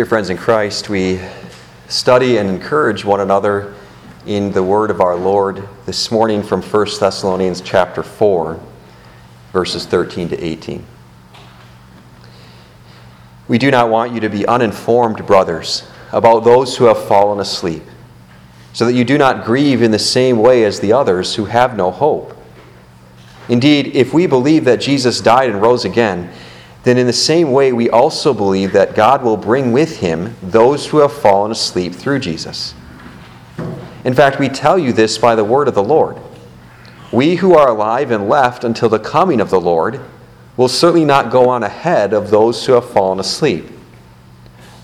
Dear friends in Christ, we study and encourage one another in the word of our Lord this morning from 1 Thessalonians chapter 4, verses 13 to 18. We do not want you to be uninformed, brothers, about those who have fallen asleep, so that you do not grieve in the same way as the others who have no hope. Indeed, if we believe that Jesus died and rose again, then in the same way we also believe that God will bring with him those who have fallen asleep through Jesus. In fact, we tell you this by the word of the Lord. We who are alive and left until the coming of the Lord will certainly not go on ahead of those who have fallen asleep.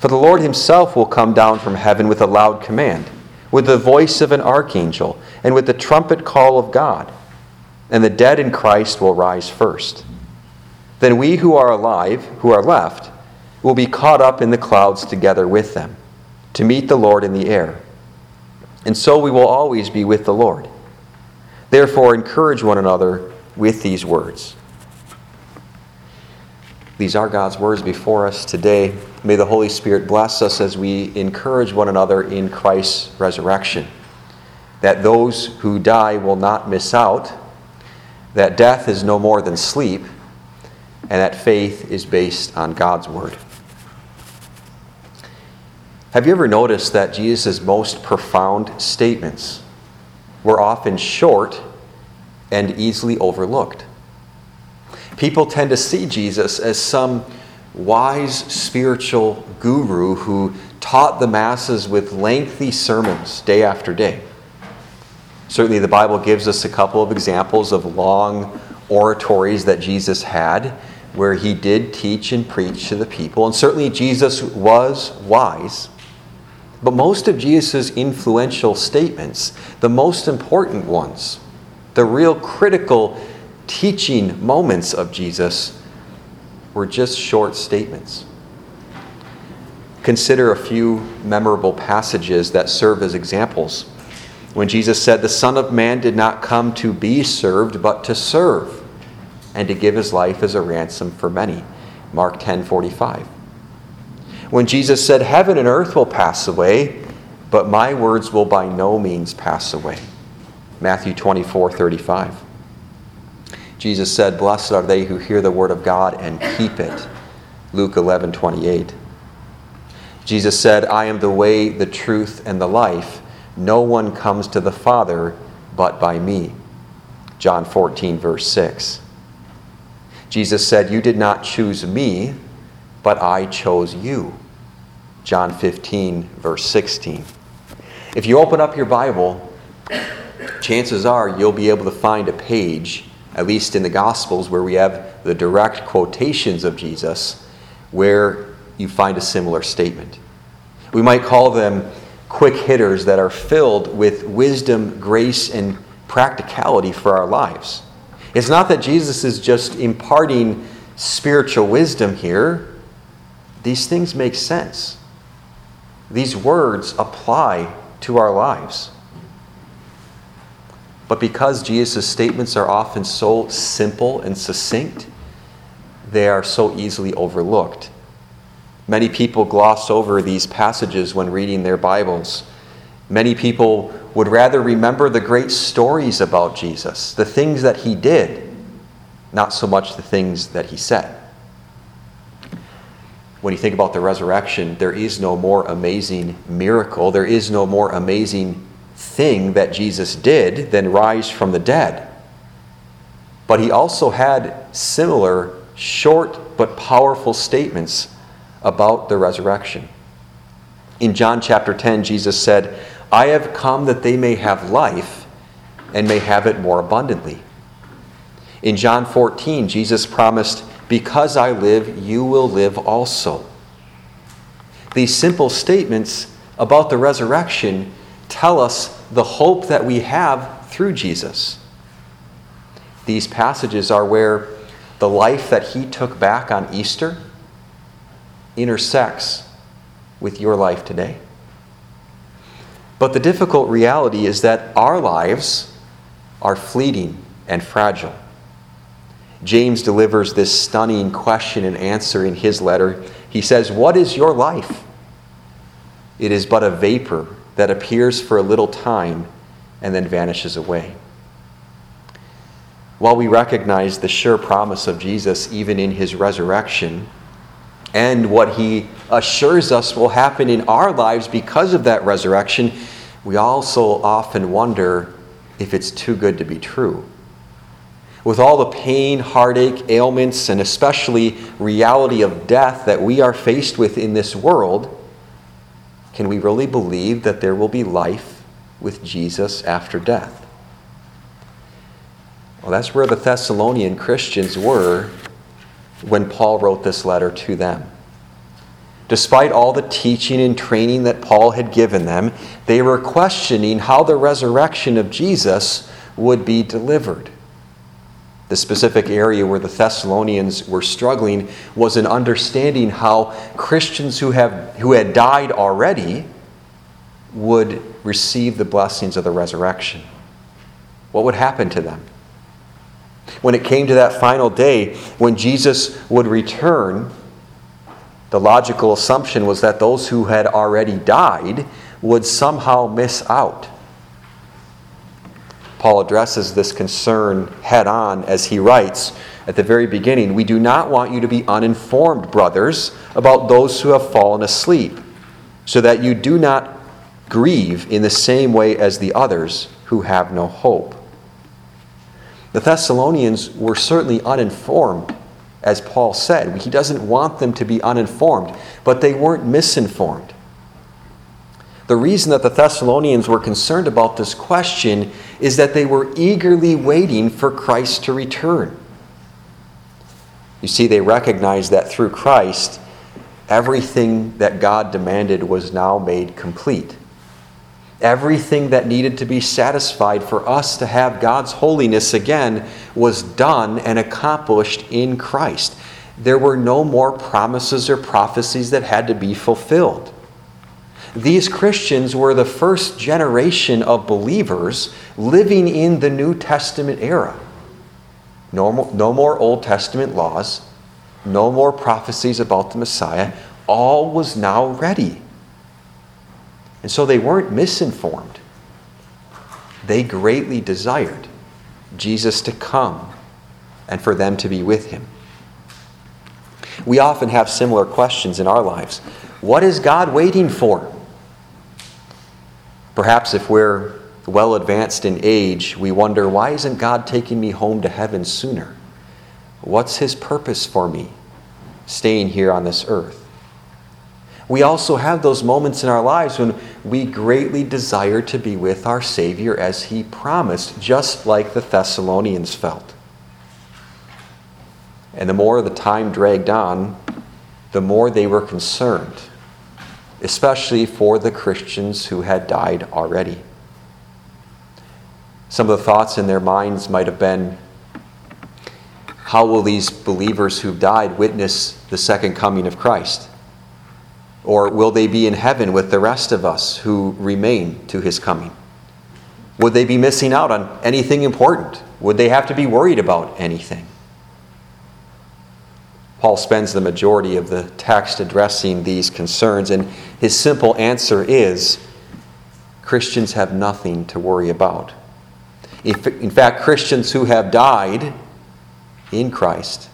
For the Lord himself will come down from heaven with a loud command, with the voice of an archangel, and with the trumpet call of God, and the dead in Christ will rise first. Then we who are alive, who are left, will be caught up in the clouds together with them, to meet the Lord in the air. And so we will always be with the Lord. Therefore, encourage one another with these words. These are God's words before us today. May the Holy Spirit bless us as we encourage one another in Christ's resurrection. That those who die will not miss out, that death is no more than sleep and that faith is based on God's Word. Have you ever noticed that Jesus' most profound statements were often short and easily overlooked? People tend to see Jesus as some wise spiritual guru who taught the masses with lengthy sermons day after day. Certainly, the Bible gives us a couple of examples of long oratories that Jesus had where he did teach and preach to the people. And certainly Jesus was wise. But most of Jesus' influential statements, the most important ones, the real critical teaching moments of Jesus, were just short statements. Consider a few memorable passages that serve as examples. When Jesus said, The Son of Man did not come to be served, but to serve and to give his life as a ransom for many. Mark 10:45. When Jesus said, "Heaven and earth will pass away, but my words will by no means pass away." Matthew 24:35. Jesus said, "Blessed are they who hear the word of God and keep it." Luke 11:28. Jesus said, "I am the way, the truth, and the life. No one comes to the Father but by me." John 14 verse 6. Jesus said, You did not choose me, but I chose you. John 15, verse 16. If you open up your Bible, chances are you'll be able to find a page, at least in the Gospels, where we have the direct quotations of Jesus, where you find a similar statement. We might call them quick hitters that are filled with wisdom, grace, and practicality for our lives. It's not that Jesus is just imparting spiritual wisdom here. These things make sense. These words apply to our lives. But because Jesus' statements are often so simple and succinct, they are so easily overlooked. Many people gloss over these passages when reading their Bibles. Many people would rather remember the great stories about Jesus, the things that he did, not so much the things that he said. When you think about the resurrection, there is no more amazing miracle, there is no more amazing thing that Jesus did than rise from the dead. But he also had similar, short but powerful statements about the resurrection. In John chapter 10, Jesus said, I have come that they may have life and may have it more abundantly. In John 14, Jesus promised, Because I live, you will live also. These simple statements about the resurrection tell us the hope that we have through Jesus. These passages are where the life that he took back on Easter intersects with your life today. But the difficult reality is that our lives are fleeting and fragile. James delivers this stunning question and answer in his letter. He says, What is your life? It is but a vapor that appears for a little time and then vanishes away. While we recognize the sure promise of Jesus even in his resurrection and what he assures us will happen in our lives because of that resurrection, we also often wonder if it's too good to be true. With all the pain, heartache, ailments, and especially reality of death that we are faced with in this world, can we really believe that there will be life with Jesus after death? Well, that's where the Thessalonian Christians were when Paul wrote this letter to them. Despite all the teaching and training that Paul had given them, they were questioning how the resurrection of Jesus would be delivered. The specific area where the Thessalonians were struggling was in understanding how Christians who, have, who had died already would receive the blessings of the resurrection. What would happen to them? When it came to that final day, when Jesus would return, the logical assumption was that those who had already died would somehow miss out. Paul addresses this concern head on as he writes at the very beginning We do not want you to be uninformed, brothers, about those who have fallen asleep, so that you do not grieve in the same way as the others who have no hope. The Thessalonians were certainly uninformed, as Paul said. He doesn't want them to be uninformed, but they weren't misinformed. The reason that the Thessalonians were concerned about this question is that they were eagerly waiting for Christ to return. You see, they recognized that through Christ, everything that God demanded was now made complete. Everything that needed to be satisfied for us to have God's holiness again was done and accomplished in Christ. There were no more promises or prophecies that had to be fulfilled. These Christians were the first generation of believers living in the New Testament era. No more, no more Old Testament laws, no more prophecies about the Messiah. All was now ready. And so they weren't misinformed. They greatly desired Jesus to come and for them to be with him. We often have similar questions in our lives. What is God waiting for? Perhaps if we're well advanced in age, we wonder, why isn't God taking me home to heaven sooner? What's his purpose for me staying here on this earth? We also have those moments in our lives when we greatly desire to be with our Savior as He promised, just like the Thessalonians felt. And the more the time dragged on, the more they were concerned, especially for the Christians who had died already. Some of the thoughts in their minds might have been how will these believers who've died witness the second coming of Christ? Or will they be in heaven with the rest of us who remain to his coming? Would they be missing out on anything important? Would they have to be worried about anything? Paul spends the majority of the text addressing these concerns, and his simple answer is Christians have nothing to worry about. In fact, Christians who have died in Christ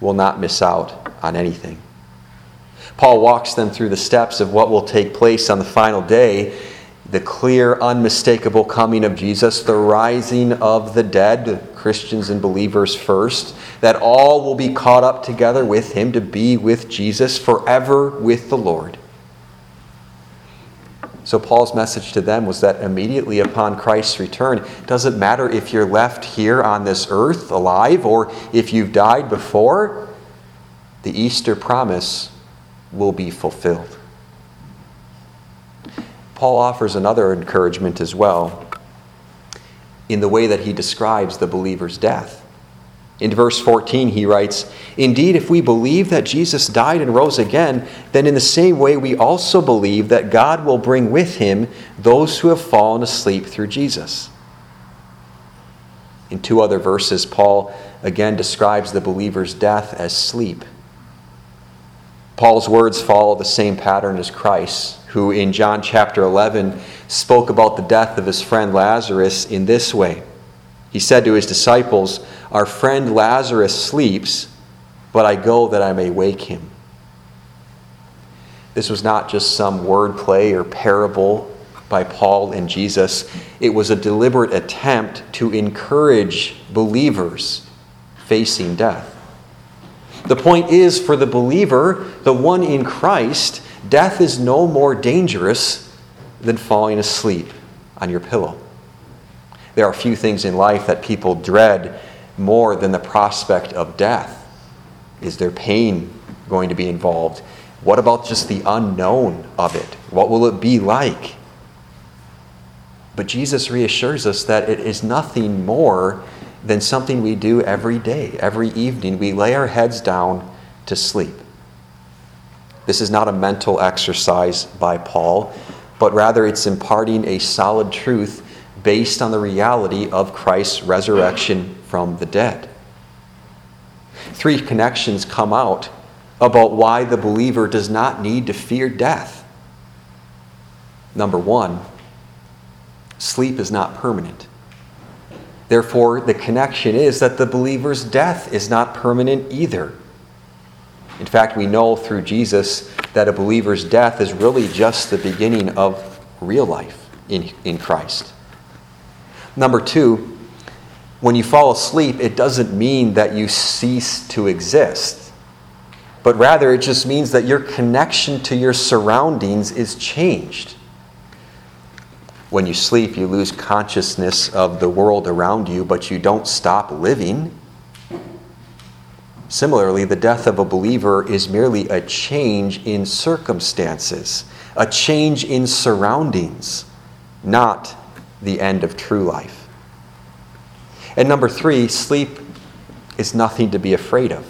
will not miss out on anything. Paul walks them through the steps of what will take place on the final day the clear, unmistakable coming of Jesus, the rising of the dead, Christians and believers first, that all will be caught up together with him to be with Jesus forever with the Lord. So, Paul's message to them was that immediately upon Christ's return, it doesn't matter if you're left here on this earth alive or if you've died before, the Easter promise will be fulfilled. Paul offers another encouragement as well in the way that he describes the believer's death. In verse 14, he writes, Indeed, if we believe that Jesus died and rose again, then in the same way we also believe that God will bring with him those who have fallen asleep through Jesus. In two other verses, Paul again describes the believer's death as sleep. Paul's words follow the same pattern as Christ, who in John chapter 11 spoke about the death of his friend Lazarus in this way. He said to his disciples, Our friend Lazarus sleeps, but I go that I may wake him. This was not just some wordplay or parable by Paul and Jesus, it was a deliberate attempt to encourage believers facing death. The point is for the believer, the one in Christ, death is no more dangerous than falling asleep on your pillow. There are few things in life that people dread more than the prospect of death. Is there pain going to be involved? What about just the unknown of it? What will it be like? But Jesus reassures us that it is nothing more than something we do every day, every evening. We lay our heads down to sleep. This is not a mental exercise by Paul, but rather it's imparting a solid truth based on the reality of Christ's resurrection from the dead. Three connections come out about why the believer does not need to fear death. Number one, sleep is not permanent. Therefore, the connection is that the believer's death is not permanent either. In fact, we know through Jesus that a believer's death is really just the beginning of real life in, in Christ. Number two, when you fall asleep, it doesn't mean that you cease to exist, but rather it just means that your connection to your surroundings is changed. When you sleep, you lose consciousness of the world around you, but you don't stop living. Similarly, the death of a believer is merely a change in circumstances, a change in surroundings, not the end of true life. And number three, sleep is nothing to be afraid of.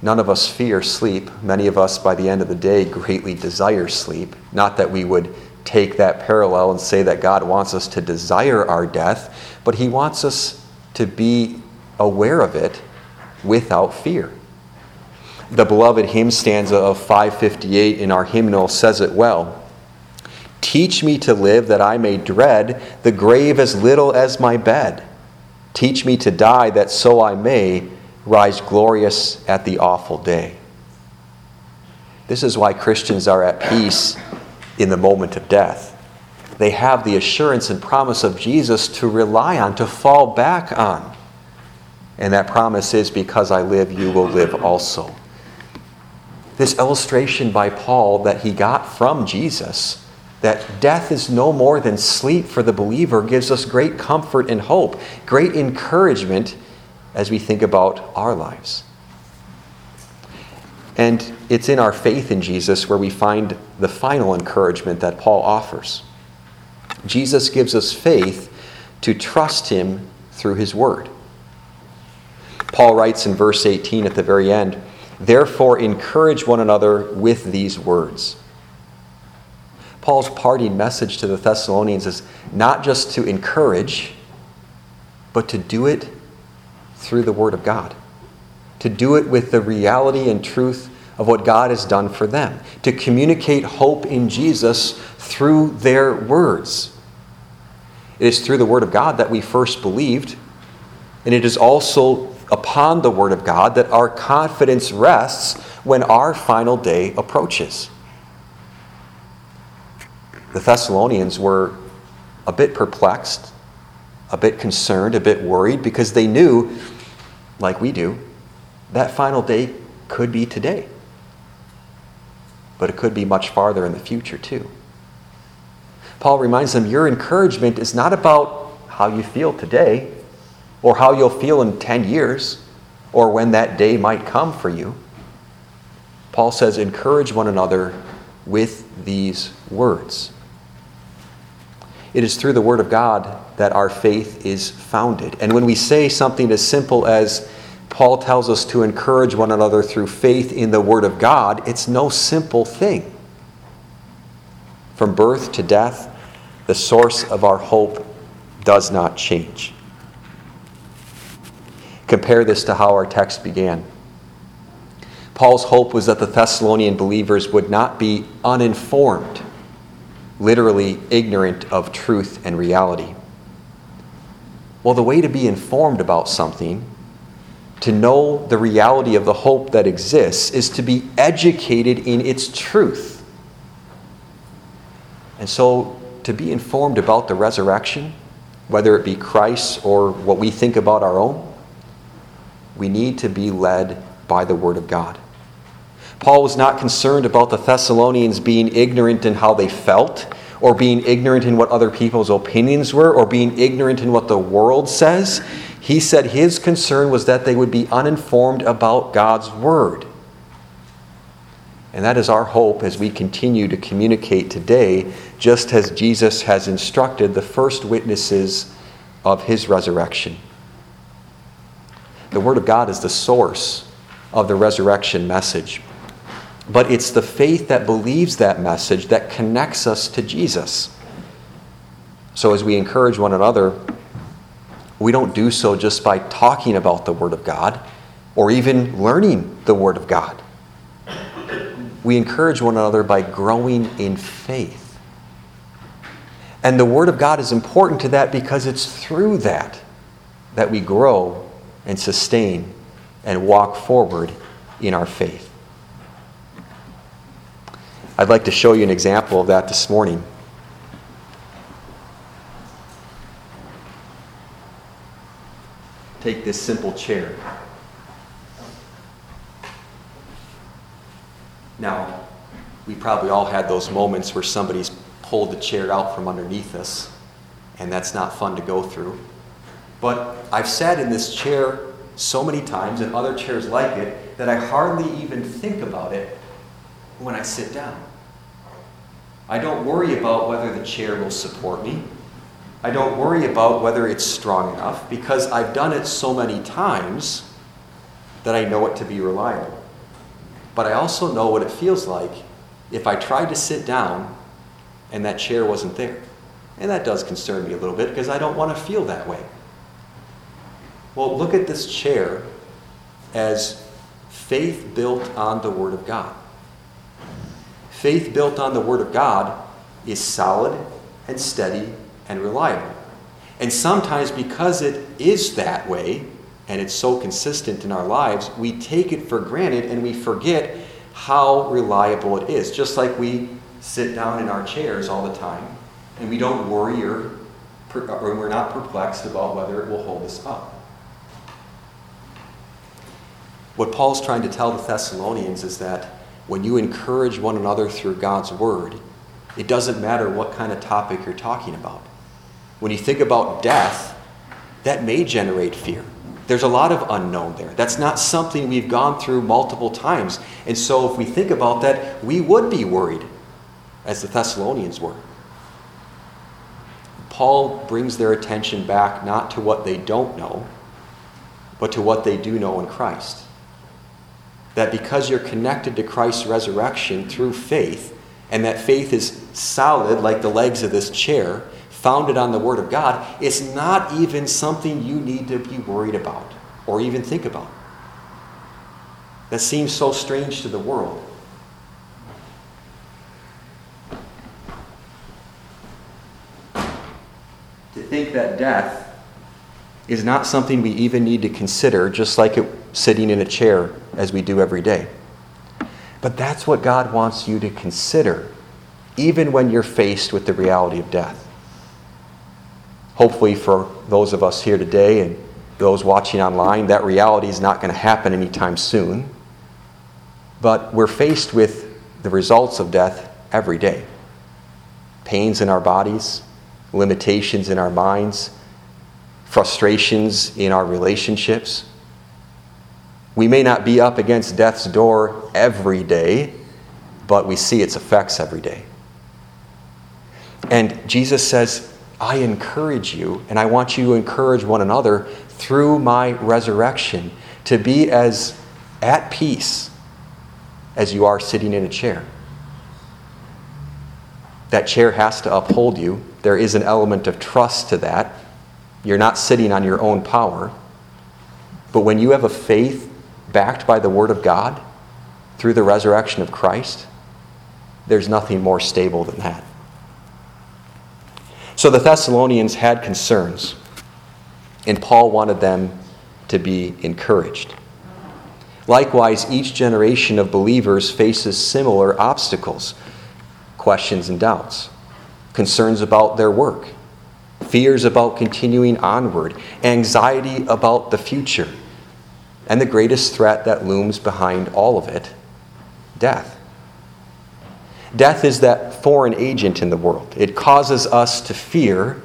None of us fear sleep. Many of us, by the end of the day, greatly desire sleep. Not that we would take that parallel and say that God wants us to desire our death, but He wants us to be aware of it without fear. The beloved hymn stanza of 558 in our hymnal says it well. Teach me to live that I may dread the grave as little as my bed. Teach me to die that so I may rise glorious at the awful day. This is why Christians are at peace in the moment of death. They have the assurance and promise of Jesus to rely on, to fall back on. And that promise is because I live, you will live also. This illustration by Paul that he got from Jesus, that death is no more than sleep for the believer, gives us great comfort and hope, great encouragement as we think about our lives. And it's in our faith in Jesus where we find the final encouragement that Paul offers. Jesus gives us faith to trust him through his word. Paul writes in verse 18 at the very end, Therefore, encourage one another with these words. Paul's parting message to the Thessalonians is not just to encourage, but to do it through the Word of God to do it with the reality and truth of what God has done for them, to communicate hope in Jesus through their words. It is through the Word of God that we first believed, and it is also upon the Word of God that our confidence rests when our final day approaches. The Thessalonians were a bit perplexed, a bit concerned, a bit worried because they knew, like we do, that final day could be today, but it could be much farther in the future, too. Paul reminds them your encouragement is not about how you feel today or how you'll feel in 10 years or when that day might come for you. Paul says, encourage one another with these words. It is through the Word of God that our faith is founded. And when we say something as simple as, Paul tells us to encourage one another through faith in the Word of God. It's no simple thing. From birth to death, the source of our hope does not change. Compare this to how our text began. Paul's hope was that the Thessalonian believers would not be uninformed, literally ignorant of truth and reality. Well, the way to be informed about something, to know the reality of the hope that exists, is to be educated in its truth. And so, to be informed about the resurrection, whether it be Christ or what we think about our own, we need to be led by the Word of God. Paul was not concerned about the Thessalonians being ignorant in how they felt, or being ignorant in what other people's opinions were, or being ignorant in what the world says. He said his concern was that they would be uninformed about God's Word. And that is our hope as we continue to communicate today, just as Jesus has instructed the first witnesses of his resurrection. The Word of God is the source of the resurrection message. But it's the faith that believes that message that connects us to Jesus. So as we encourage one another, we don't do so just by talking about the Word of God or even learning the Word of God. We encourage one another by growing in faith. And the Word of God is important to that because it's through that that we grow and sustain and walk forward in our faith. I'd like to show you an example of that this morning. Take this simple chair. Now, we probably all had those moments where somebody's pulled the chair out from underneath us, and that's not fun to go through. But I've sat in this chair so many times and other chairs like it that I hardly even think about it when I sit down. I don't worry about whether the chair will support me. I don't worry about whether it's strong enough because I've done it so many times that I know it to be reliable. But I also know what it feels like if I tried to sit down and that chair wasn't there. And that does concern me a little bit because I don't want to feel that way. Well, look at this chair as faith built on the Word of God. Faith built on the Word of God is solid and steady and reliable. And sometimes, because it is that way, and it's so consistent in our lives, we take it for granted and we forget how reliable it is. Just like we sit down in our chairs all the time and we don't worry or, or we're not perplexed about whether it will hold us up. What Paul's trying to tell the Thessalonians is that when you encourage one another through God's word, it doesn't matter what kind of topic you're talking about. When you think about death, that may generate fear. There's a lot of unknown there. That's not something we've gone through multiple times. And so, if we think about that, we would be worried, as the Thessalonians were. Paul brings their attention back not to what they don't know, but to what they do know in Christ. That because you're connected to Christ's resurrection through faith, and that faith is solid like the legs of this chair, founded on the Word of God, it's not even something you need to be worried about or even think about. That seems so strange to the world. To think that death is not something we even need to consider, just like it, sitting in a chair as we do every day. But that's what God wants you to consider, even when you're faced with the reality of death hopefully for those of us here today and those watching online, that reality is not going to happen anytime soon. But we're faced with the results of death every day pains in our bodies, limitations in our minds, frustrations in our relationships. We may not be up against death's door every day, but we see its effects every day. And Jesus says, I encourage you, and I want you to encourage one another through my resurrection to be as at peace as you are sitting in a chair. That chair has to uphold you. There is an element of trust to that. You're not sitting on your own power. But when you have a faith backed by the Word of God, through the resurrection of Christ, there's nothing more stable than that. So the Thessalonians had concerns, and Paul wanted them to be encouraged. Likewise, each generation of believers faces similar obstacles, questions, and doubts, concerns about their work, fears about continuing onward, anxiety about the future, and the greatest threat that looms behind all of it death. Death is that foreign agent in the world. It causes us to fear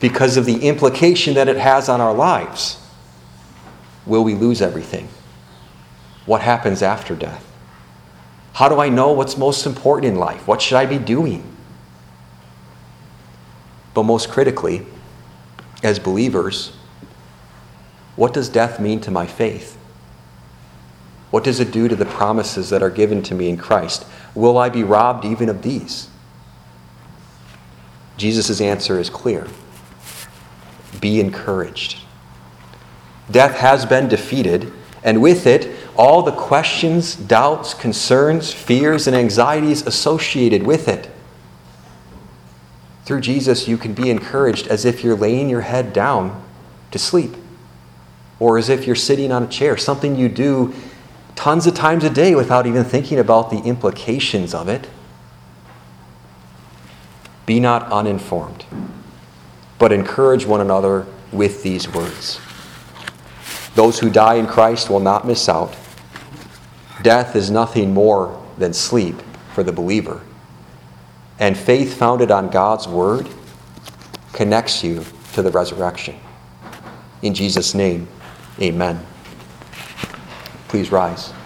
because of the implication that it has on our lives. Will we lose everything? What happens after death? How do I know what's most important in life? What should I be doing? But most critically, as believers, what does death mean to my faith? What does it do to the promises that are given to me in Christ? Will I be robbed even of these? Jesus' answer is clear Be encouraged. Death has been defeated, and with it, all the questions, doubts, concerns, fears, and anxieties associated with it. Through Jesus, you can be encouraged as if you're laying your head down to sleep, or as if you're sitting on a chair, something you do tons of times a day without even thinking about the implications of it. Be not uninformed, but encourage one another with these words. Those who die in Christ will not miss out. Death is nothing more than sleep for the believer. And faith founded on God's word connects you to the resurrection. In Jesus' name, amen. Please rise.